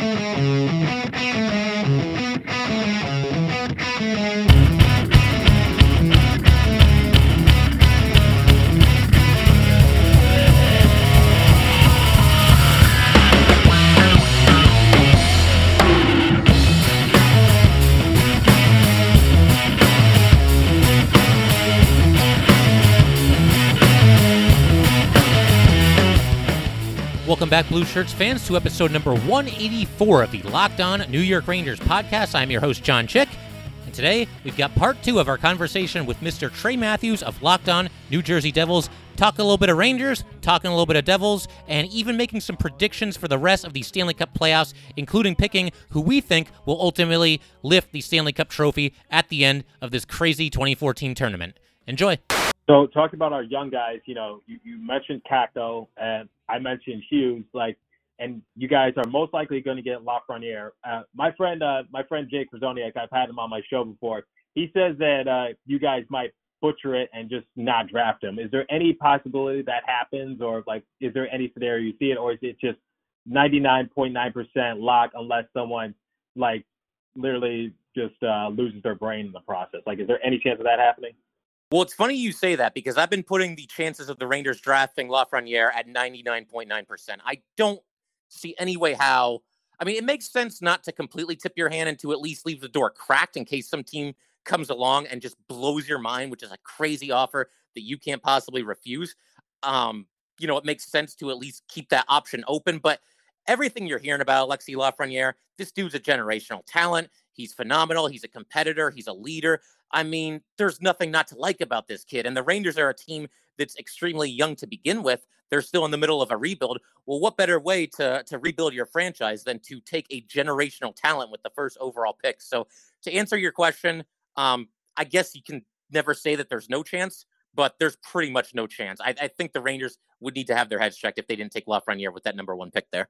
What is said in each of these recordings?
Welcome back, Blue Shirts fans, to episode number 184 of the Locked On New York Rangers podcast. I'm your host, John Chick. And today we've got part two of our conversation with Mr. Trey Matthews of Locked On New Jersey Devils, talking a little bit of Rangers, talking a little bit of Devils, and even making some predictions for the rest of the Stanley Cup playoffs, including picking who we think will ultimately lift the Stanley Cup trophy at the end of this crazy 2014 tournament. Enjoy. So, talking about our young guys, you know, you, you mentioned Kakko, and I mentioned Hughes, like, and you guys are most likely going to get Lafreniere. Uh, my friend, uh, my friend Jake Krasoniak, I've had him on my show before. He says that uh, you guys might butcher it and just not draft him. Is there any possibility that happens, or like, is there any scenario you see it, or is it just 99.9% lock unless someone like literally just uh, loses their brain in the process? Like, is there any chance of that happening? Well, it's funny you say that because I've been putting the chances of the Rangers drafting Lafreniere at 99.9%. I don't see any way how. I mean, it makes sense not to completely tip your hand and to at least leave the door cracked in case some team comes along and just blows your mind, which is a crazy offer that you can't possibly refuse. Um, you know, it makes sense to at least keep that option open. But everything you're hearing about Alexis Lafreniere, this dude's a generational talent. He's phenomenal. He's a competitor. He's a leader. I mean, there's nothing not to like about this kid. And the Rangers are a team that's extremely young to begin with. They're still in the middle of a rebuild. Well, what better way to to rebuild your franchise than to take a generational talent with the first overall pick? So, to answer your question, um, I guess you can never say that there's no chance, but there's pretty much no chance. I, I think the Rangers would need to have their heads checked if they didn't take Lafreniere with that number one pick there.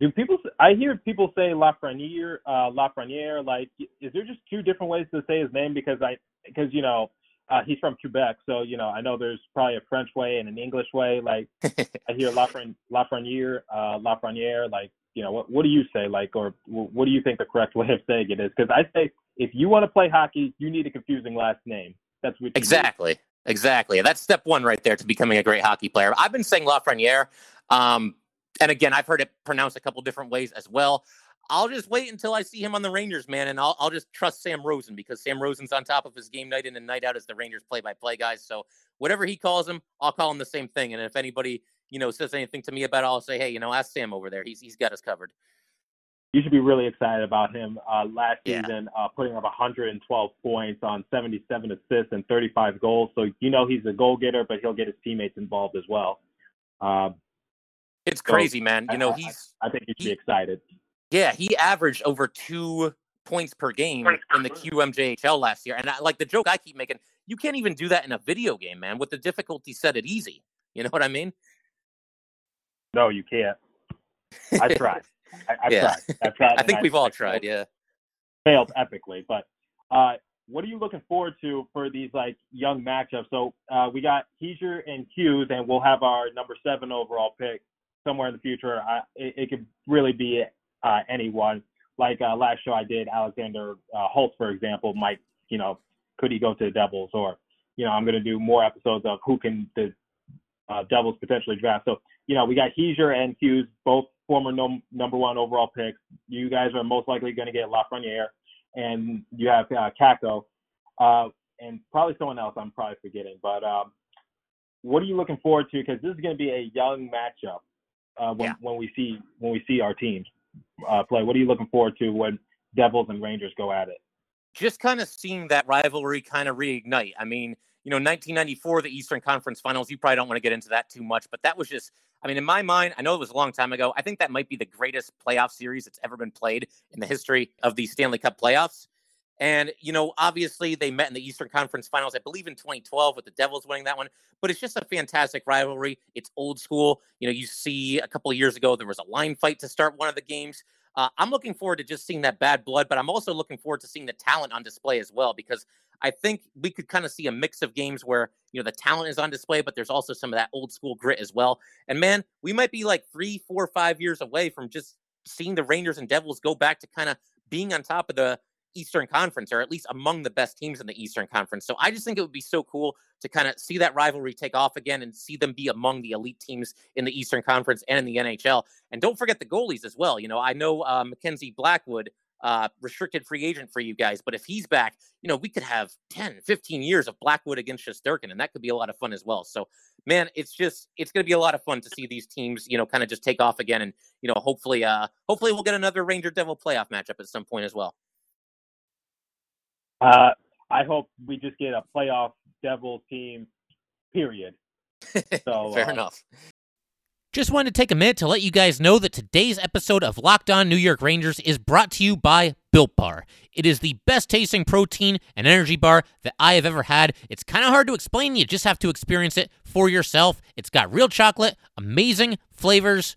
Do people? I hear people say Lafreniere, uh, Lafreniere. Like, is there just two different ways to say his name? Because I, because you know, uh, he's from Quebec, so you know, I know there's probably a French way and an English way. Like, I hear Lafren, Lafreniere, uh, Lafreniere. Like, you know, what what do you say? Like, or what do you think the correct way of saying it is? Because I say, if you want to play hockey, you need a confusing last name. That's what exactly. Need. Exactly. That's step one right there to becoming a great hockey player. I've been saying Lafreniere. Um, and again, I've heard it pronounced a couple different ways as well. I'll just wait until I see him on the Rangers, man, and I'll, I'll just trust Sam Rosen because Sam Rosen's on top of his game night in and night out as the Rangers play-by-play guys. So whatever he calls him, I'll call him the same thing. And if anybody, you know, says anything to me about it, I'll say, hey, you know, ask Sam over there. He's he's got us covered. You should be really excited about him. Uh, last Yeah. season, uh, putting up 112 points on 77 assists and 35 goals. So you know he's a goal getter, but he'll get his teammates involved as well. Uh, It's So, crazy, man. I- You know, I- he's I think you should be excited. yeah, he averaged over two points per game in the QMJHL last year. And I, like the joke I keep making, you can't even do that in a video game, man. With the difficulty set it easy. You know what I mean? No, you can't. I tried. I, I've Yeah. tried. I've tried. I and think we've all I tried. Yeah. failed epically. But uh, what are you looking forward to for these like young matchups? So uh, we got Hischier and Hughes, and we'll have our number seven overall pick somewhere in the future. I, it, it could really be uh, anyone. Like uh, last show I did, Alexander uh, Holtz, for example, might you know could he go to the Devils or you know I'm going to do more episodes of who can the uh, Devils potentially draft. So you know we got Hischier and Hughes, both former num- number one overall picks. You guys are most likely going to get Lafreniere and you have uh, Kakko, uh, and probably someone else I'm probably forgetting. But um, what are you looking forward to? Because this is going to be a young matchup uh, when Yeah. when we see when we see our teams uh, play. What are you looking forward to when Devils and Rangers go at it? just kind of seeing that rivalry kind of reignite. I mean, you know, 1994, the Eastern Conference Finals. You probably don't want to get into that too much, but that was just. I mean, in my mind, I know it was a long time ago. I think that might be the greatest playoff series that's ever been played in the history of the Stanley Cup playoffs. And, you know, obviously they met in the Eastern Conference Finals, I believe in 2012 with the Devils winning that one. But it's just a fantastic rivalry. It's old school. You know, you see a couple of years ago, there was a line fight to start one of the games. Uh, I'm looking forward to just seeing that bad blood, but I'm also looking forward to seeing the talent on display as well because I think we could kind of see a mix of games where you know the talent is on display, but there's also some of that old school grit as well. And man, we might be like three, four, five years away from just seeing the Rangers and Devils go back to kind of being on top of the Eastern Conference, or at least among the best teams in the Eastern Conference. So I just think it would be so cool to kind of see that rivalry take off again and see them be among the elite teams in the Eastern Conference and in the NHL. And don't forget the goalies as well. You know, I know uh, Mackenzie Blackwood uh, restricted free agent for you guys. But if he's back, you know, we could have 10, 15 years of Blackwood against Shesterkin, and that could be a lot of fun as well. So, man, it's just, it's going to be a lot of fun to see these teams, you know, kind of just take off again. And, you know, hopefully, uh, hopefully we'll get another Ranger Devil playoff matchup at some point as well. Uh, I hope we just get a playoff Devil team, period. So, Fair uh, enough. Just wanted to take a minute to let you guys know that today's episode of Locked On New York Rangers is brought to you by Built Bar. It is the best tasting protein and energy bar that I have ever had. It's kind of hard to explain, you just have to experience it for yourself. It's got real chocolate, amazing flavors,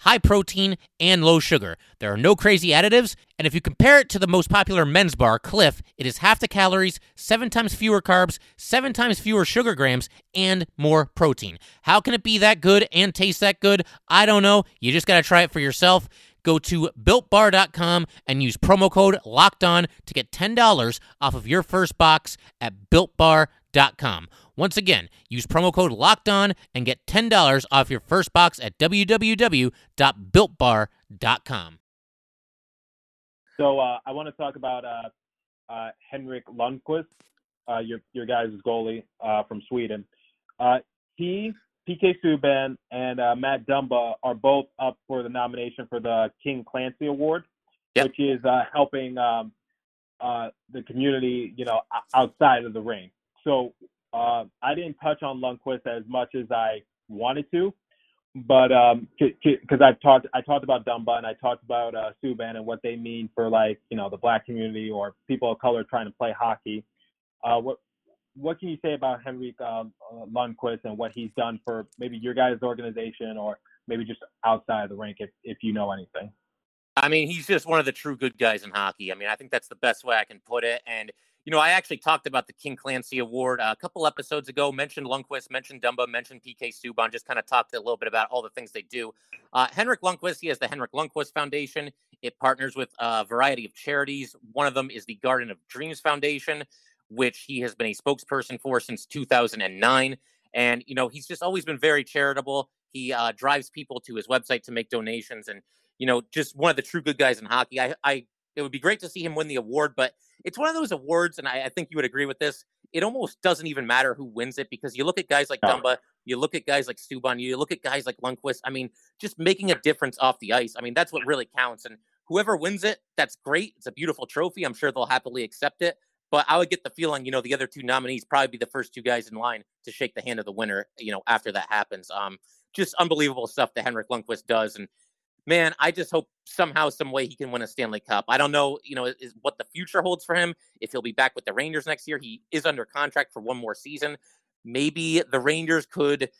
high protein, and low sugar. There are no crazy additives, and if you compare it to the most popular men's bar, Clif, it is half the calories, seven times fewer carbs, seven times fewer sugar grams, and more protein. How can it be that good and taste that good? I don't know. You just got to try it for yourself. Go to builtbar.com and use promo code locked on to get $10 off of your first box at builtbar.com. Once again, use promo code locked on and get $10 off your first box at www.builtbar.com. So uh, I want to talk about uh, uh, Henrik Lundqvist, uh, your your guys' goalie uh, from Sweden. Uh, he, PK Subban, and Matt Dumba are both up for the nomination for the King Clancy Award, yep. which is helping um, the community, you know, outside of the ring. So uh, I didn't touch on Lundqvist as much as I wanted to, but because um, I've talked, I talked about Dumba and I talked about uh, Subban and what they mean for like you know the black community or people of color trying to play hockey. Uh, what what can you say about Henrik uh, Lundqvist and what he's done for maybe your guys' organization or maybe just outside of the rink if if you know anything? I mean, he's just one of the true good guys in hockey. I mean, I think that's the best way I can put it. And you know, I actually talked about the King Clancy Award uh, a couple episodes ago. Mentioned Lundqvist, mentioned Dumba, mentioned PK Subban. Just kind of talked a little bit about all the things they do. Uh, Henrik Lundqvist, he has the Henrik Lundqvist Foundation. It partners with a variety of charities. One of them is the Garden of Dreams Foundation, which he has been a spokesperson for since 2009. And you know, he's just always been very charitable. He uh, drives people to his website to make donations, and you know, just one of the true good guys in hockey. I, I it would be great to see him win the award, but it's one of those awards, and I, I, think you would agree with this. It almost doesn't even matter who wins it because you look at guys like Dumba, you look at guys like Subban, you look at guys like Lundqvist. I mean, just making a difference off the ice. I mean, that's what really counts. And whoever wins it, that's great. It's a beautiful trophy. I'm sure they'll happily accept it. But I would get the feeling, you know, the other two nominees probably be the first two guys in line to shake the hand of the winner, you know, after that happens. Um, just unbelievable stuff that Henrik Lundqvist does. And man, I just hope somehow, some way he can win a Stanley Cup. I don't know, you know, is what the future holds for him. If he'll be back with the Rangers next year, he is under contract for one more season. Maybe the Rangers could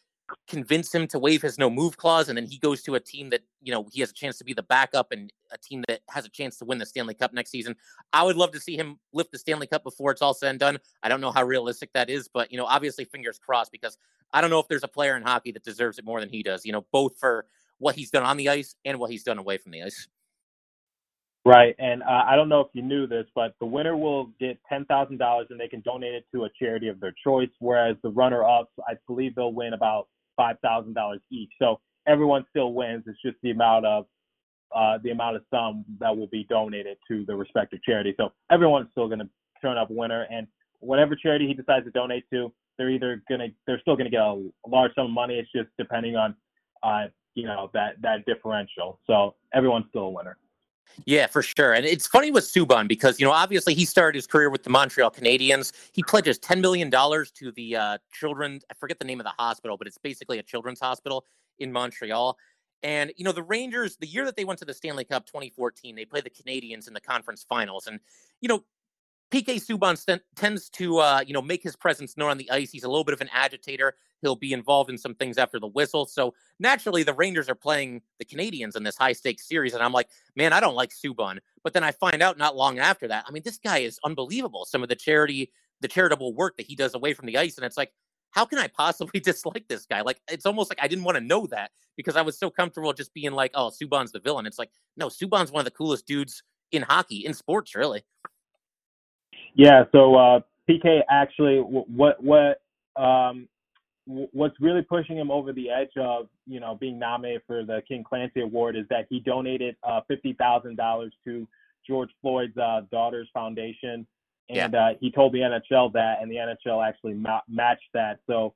convince him to waive his no move clause, and then he goes to a team that you know he has a chance to be the backup and a team that has a chance to win the Stanley Cup next season. I would love to see him lift the Stanley Cup before it's all said and done. I don't know how realistic that is, but you know, obviously, fingers crossed because I don't know if there's a player in hockey that deserves it more than he does. You know, both for what he's done on the ice and what he's done away from the ice. Right, and uh, I don't know if you knew this, but the winner will get ten thousand dollars, and they can donate it to a charity of their choice. Whereas the runner-ups, I believe they'll win about five thousand dollars each. So everyone still wins. It's just the amount of uh, the amount of sum that will be donated to the respective charity. So everyone's still going to turn up winner, and whatever charity he decides to donate to, they're either going to they're still going to get a large sum of money. It's just depending on uh, you know that that differential. So everyone's still a winner. Yeah, for sure. And it's funny with Subban because, you know, obviously he started his career with the Montreal Canadiens. He pledges $10 million to the uh, children. I forget the name of the hospital, but it's basically a children's hospital in Montreal. And, you know, the Rangers, the year that they went to the Stanley Cup 2014, they played the Canadiens in the conference finals. And, you know, PK Subban st- tends to, uh, you know, make his presence known on the ice. He's a little bit of an agitator. He'll be involved in some things after the whistle. So naturally, the Rangers are playing the Canadiens in this high stakes series. And I'm like, man, I don't like Subban. But then I find out not long after that, I mean, this guy is unbelievable. Some of the charity, the charitable work that he does away from the ice. And it's like, how can I possibly dislike this guy? Like, it's almost like I didn't want to know that because I was so comfortable just being like, oh, Subban's the villain. It's like, no, Subban's one of the coolest dudes in hockey, in sports, really. Yeah. So uh, PK actually, what what um, what's really pushing him over the edge of you know being nominated for the King Clancy Award is that he donated uh, fifty thousand dollars to George Floyd's uh, daughter's foundation, and yeah. uh, he told the NHL that, and the NHL actually ma- matched that. So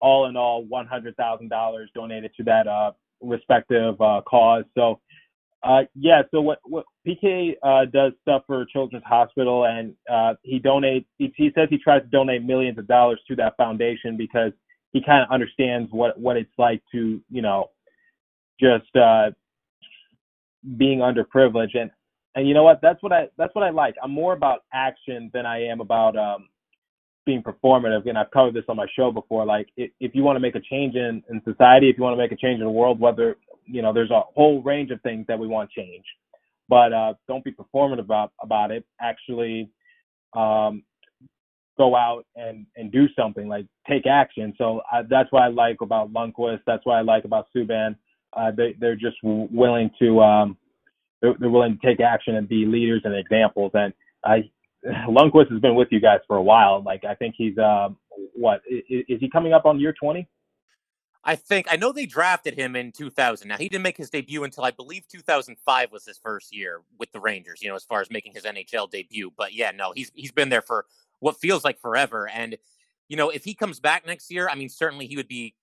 all in all, one hundred thousand dollars donated to that uh, respective uh, cause. So uh, yeah, so what, what PK uh, does stuff for Children's Hospital, and uh, he donates. He, he says he tries to donate millions of dollars to that foundation because he kind of understands what what it's like to, you know, just uh, being underprivileged. And and you know what? That's what I that's what I like. I'm more about action than I am about um, being performative. And I've covered this on my show before. Like, if, if you want to make a change in in society, if you want to make a change in the world, whether you know, there's a whole range of things that we want change, but uh, don't be performative about about it. Actually, um, go out and and do something like take action. So I, that's what I like about Lundqvist. That's what I like about Subban. Uh, they they're just willing to um, they're, they're willing to take action and be leaders and examples. And I Lundqvist has been with you guys for a while. Like I think he's uh, what is, is he coming up on year 20? I think I know they drafted him in 2000. Now he didn't make his debut until I believe 2005 was his first year with the Rangers. You know, as far as making his NHL debut. But yeah, no, he's he's been there for what feels like forever. And you know, if he comes back next year, I mean, certainly he would be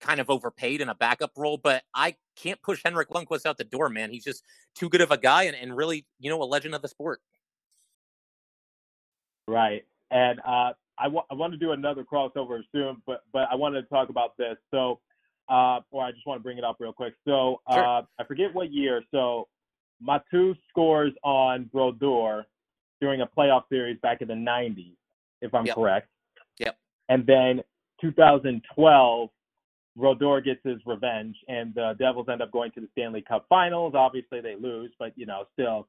kind of overpaid in a backup role. But I can't push Henrik Lundqvist out the door, man. He's just too good of a guy and, and really, you know, a legend of the sport. Right. And uh, I, w- I want to do another crossover soon, but but I wanted to talk about this. So uh, or I just want to bring it up real quick. So uh, sure. I forget what year. So Matteau scores on Brodeur during a playoff series back in the 90s, if I'm yep. correct. Yep. And then 2012, Brodeur gets his revenge, and the Devils end up going to the Stanley Cup Finals. Obviously, they lose, but you know, still.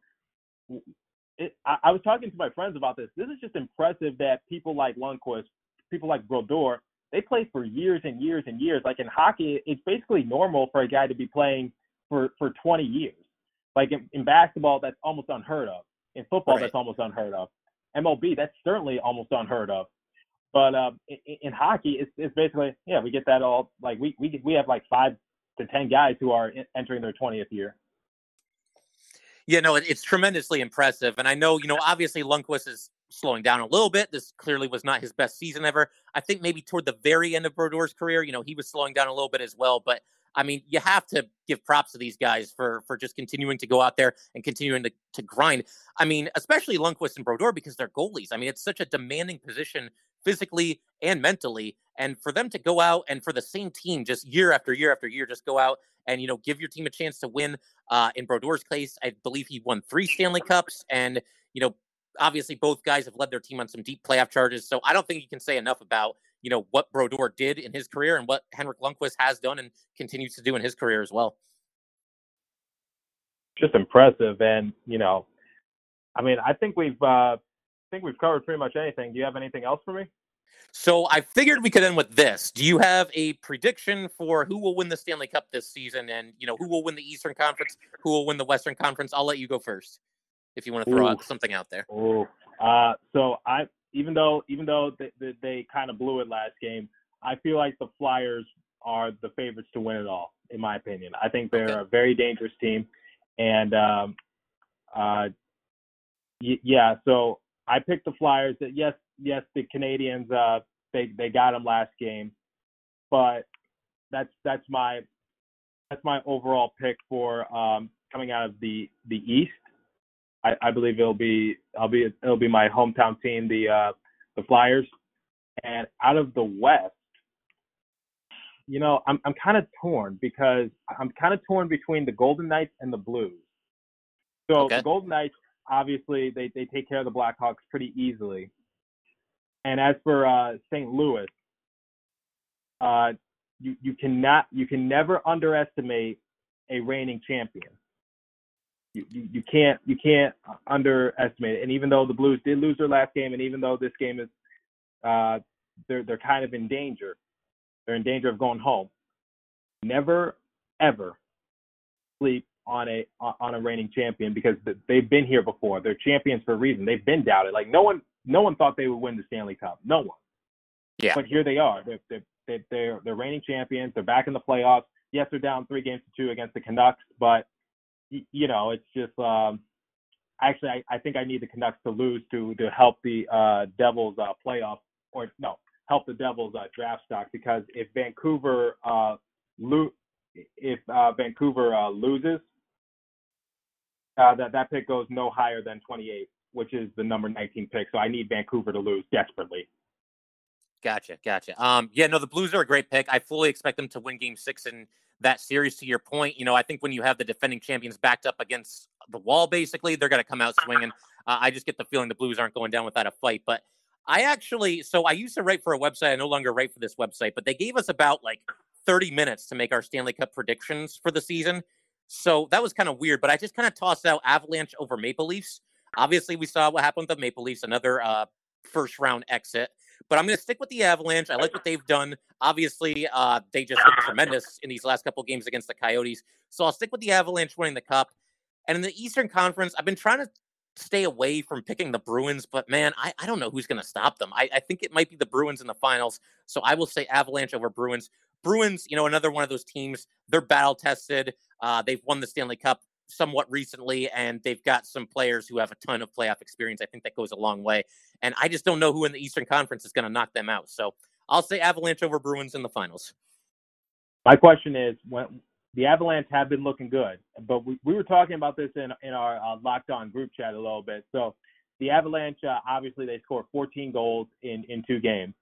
It, I, I was talking to my friends about this. This is just impressive that people like Lundqvist, people like Brodeur, they play for years and years and years. Like in hockey, it's basically normal for a guy to be playing for for 20 years. Like in, in basketball, that's almost unheard of. In football, right. that's almost unheard of. MLB, that's certainly almost unheard of. But uh, in, in hockey, it's, it's basically yeah, we get that all like we we we have like five to ten guys who are entering their 20th year. Yeah, no, it's tremendously impressive, and I know you know obviously Lundqvist is slowing down a little bit. This clearly was not his best season ever. I think maybe toward the very end of Brodeur's career, you know, he was slowing down a little bit as well. But I mean, you have to give props to these guys for for just continuing to go out there and continuing to, to grind. I mean, especially Lundqvist and Brodeur because they're goalies. I mean, it's such a demanding position physically and mentally. And for them to go out and for the same team just year after year after year, just go out and you know give your team a chance to win. Uh, in Brodeur's case, I believe he won three Stanley Cups, and you know obviously both guys have led their team on some deep playoff charges. So I don't think you can say enough about, you know, what Brodeur did in his career and what Henrik Lundqvist has done and continues to do in his career as well. Just impressive. And, you know, I mean, I think we've, uh, I think we've covered pretty much anything. Do you have anything else for me? So I figured we could end with this. Do you have a prediction for who will win the Stanley Cup this season and, you know, who will win the Eastern Conference, who will win the Western Conference? I'll let you go first if you want to throw Ooh. out something out there. Oh, uh, so I even though even though they, they, they kind of blew it last game, I feel like the Flyers are the favorites to win it all, in my opinion. I think they're okay. a very dangerous team, and um, uh, y- yeah, so I picked the Flyers. That yes, yes, the Canadiens uh, they they got them last game, but that's that's my that's my overall pick for um, coming out of the the East. I, I believe it'll be I'll be it'll be my hometown team, the uh, the Flyers. And out of the West, you know, I'm I'm kind of torn because I'm kind of torn between the Golden Knights and the Blues. So Okay. the Golden Knights, obviously, they they take care of the Blackhawks pretty easily. And as for uh, St. Louis, uh, you you cannot you can never underestimate a reigning champion. You, you you can't you can't underestimate it. And even though the Blues did lose their last game, and even though this game is uh, they're they're kind of in danger, they're in danger of going home. Never ever sleep on a on a reigning champion because they've been here before. They're champions for a reason. They've been doubted. Like no one no one thought they would win the Stanley Cup. No one. Yeah. But here they are. They're they're they're, they're, they're reigning champions. They're back in the playoffs. Yes, they're down three games to two against the Canucks, but you know it's just. um Actually, I, I think I need the Canucks to lose to to help the uh, Devils uh, playoff or no help the Devils uh, draft stock because if Vancouver uh, lo- if uh, Vancouver uh, loses, uh, that that pick goes no higher than 28, which is the number 19 pick. So I need Vancouver to lose desperately. Gotcha, gotcha. Um, yeah, no, the Blues are a great pick. I fully expect them to win Game Six in that series. To your point, you know, I think when you have the defending champions backed up against the wall, basically, they're going to come out swinging. Uh, I just get the feeling the Blues aren't going down without a fight. But I actually, so I used to write for a website. I no longer write for this website, but they gave us about like 30 minutes to make our Stanley Cup predictions for the season. So that was kind of weird. But I just kind of tossed out Avalanche over Maple Leafs. Obviously, we saw what happened with the Maple Leafs, another uh, first round exit but I'm going to stick with the Avalanche. I like what they've done. Obviously, uh, they just look tremendous in these last couple games against the Coyotes. So I'll stick with the Avalanche winning the cup. And in the Eastern Conference, I've been trying to stay away from picking the Bruins, but man, I, I don't know who's going to stop them. I, I think it might be the Bruins in the finals. So I will say Avalanche over Bruins. Bruins, you know, another one of those teams. They're battle tested. Uh, they've won the Stanley Cup somewhat recently, and they've got some players who have a ton of playoff experience. I think that goes a long way. And I just don't know who in the Eastern Conference is going to knock them out. So I'll say Avalanche over Bruins in the finals. My question is, when the Avalanche have been looking good, but we, we were talking about this in in our uh, locked on group chat a little bit. So the Avalanche, uh, obviously, they scored 14 goals in in two games.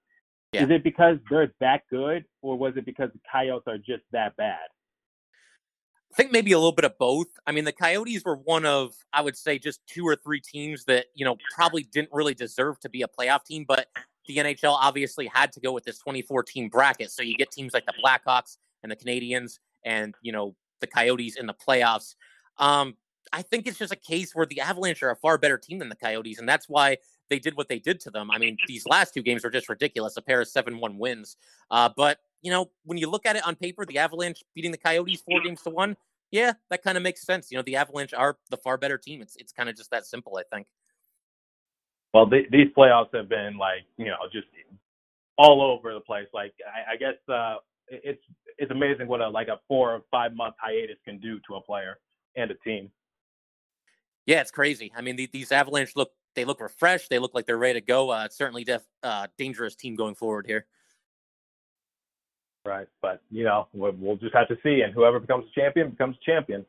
Yeah. Is it because they're that good, or was it because the Coyotes are just that bad? I think maybe a little bit of both. I mean, the Coyotes were one of, I would say, just two or three teams that, you know, probably didn't really deserve to be a playoff team, but the NHL obviously had to go with this 24 team bracket. So you get teams like the Blackhawks and the Canadiens and, you know, the Coyotes in the playoffs. Um, I think it's just a case where the Avalanche are a far better team than the Coyotes, and that's why they did what they did to them. I mean, these last two games were just ridiculous a pair of 7 1 wins. Uh, but, you know, when you look at it on paper, the Avalanche beating the Coyotes four games to one, yeah, that kind of makes sense. You know, the Avalanche are the far better team. It's it's kind of just that simple, I think. Well, the, these playoffs have been like you know just all over the place. Like I, I guess uh, it's it's amazing what a like a four or five month hiatus can do to a player and a team. Yeah, it's crazy. I mean, the, these Avalanche look they look refreshed. They look like they're ready to go. Uh, it's certainly def, uh, dangerous team going forward here. Right, but you know we'll, we'll just have to see, and whoever becomes a champion becomes a champion.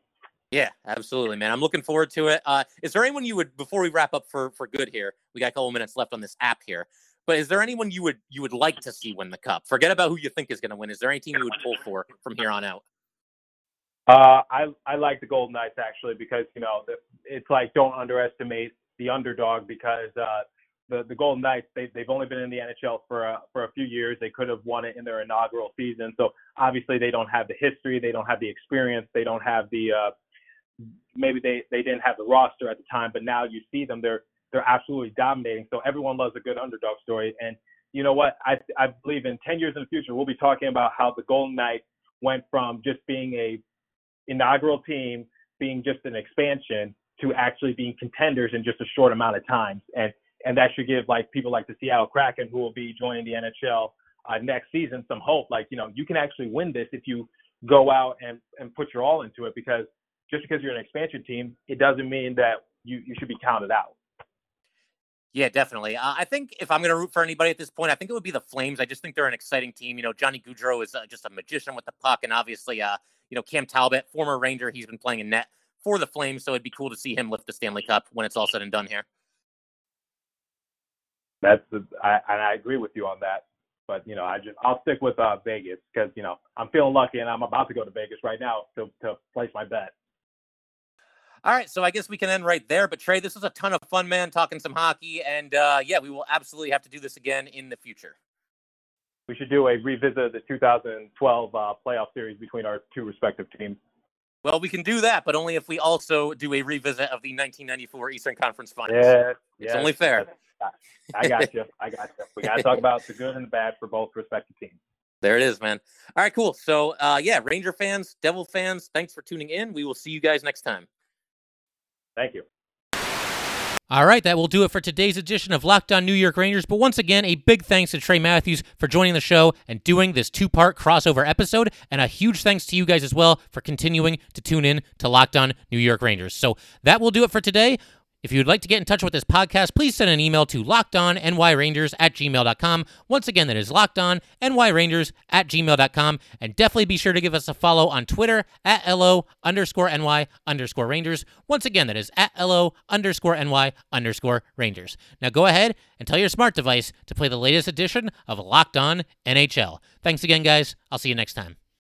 Yeah, absolutely, man. I'm looking forward to it. Uh, is there anyone you would before we wrap up for for good here? We got a couple minutes left on this app here. But is there anyone you would you would like to see win the cup? Forget about who you think is going to win. Is there any team you would pull for from here on out? Uh, I I like the Golden Knights actually because you know it's like don't underestimate the underdog because uh, the the Golden Knights they they've only been in the NHL for a, for a few years. They could have won it in their inaugural season. So obviously they don't have the history, they don't have the experience, they don't have the uh, maybe they they didn't have the roster at the time. But now you see them, they're they're absolutely dominating. So everyone loves a good underdog story. And you know what? I I believe in 10 years in the future we'll be talking about how the Golden Knights went from just being a inaugural team being just an expansion to actually being contenders in just a short amount of time. And and that should give like people like the Seattle Kraken who will be joining the NHL uh, next season some hope. Like you know you can actually win this if you go out and and put your all into it. Because just because you're an expansion team, it doesn't mean that you you should be counted out. Yeah, definitely. Uh, I think if I'm going to root for anybody at this point, I think it would be the Flames. I just think they're an exciting team. You know, Johnny Gaudreau is uh, just a magician with the puck, and obviously, uh, you know, Cam Talbot, former Ranger, he's been playing in net for the Flames, so it'd be cool to see him lift the Stanley Cup when it's all said and done here. That's the, I and I agree with you on that. but you know, I just I'll stick with uh, Vegas because you know I'm feeling lucky and I'm about to go to Vegas right now to to place my bet. All right, so I guess we can end right there. But Trey, this was a ton of fun, man, talking some hockey, and uh, yeah, we will absolutely have to do this again in the future. We should do a revisit of the 2012 uh, playoff series between our two respective teams. Well, we can do that, but only if we also do a revisit of the 1994 Eastern Conference Finals. Yeah, it's only fair. I got you. I got you. We got to talk about the good and the bad for both respective teams. There it is, man. All right, cool. So, uh, yeah, Ranger fans, Devil fans, thanks for tuning in. We will see you guys next time. Thank you. All right, that will do it for today's edition of Locked On New York Rangers. But once again, a big thanks to Trey Matthews for joining the show and doing this two part crossover episode. And a huge thanks to you guys as well for continuing to tune in to Locked On New York Rangers. So that will do it for today. If you would like to get in touch with this podcast, please send an email to lockedonnyrangers at gmail.com. Once again, that is lockedonnyrangers at gmail.com. And definitely be sure to give us a follow on Twitter at LO underscore NY underscore Rangers. Once again, that is at LO underscore NY underscore Rangers. Now go ahead and tell your smart device to play the latest edition of Locked On NHL. Thanks again, guys. I'll see you next time.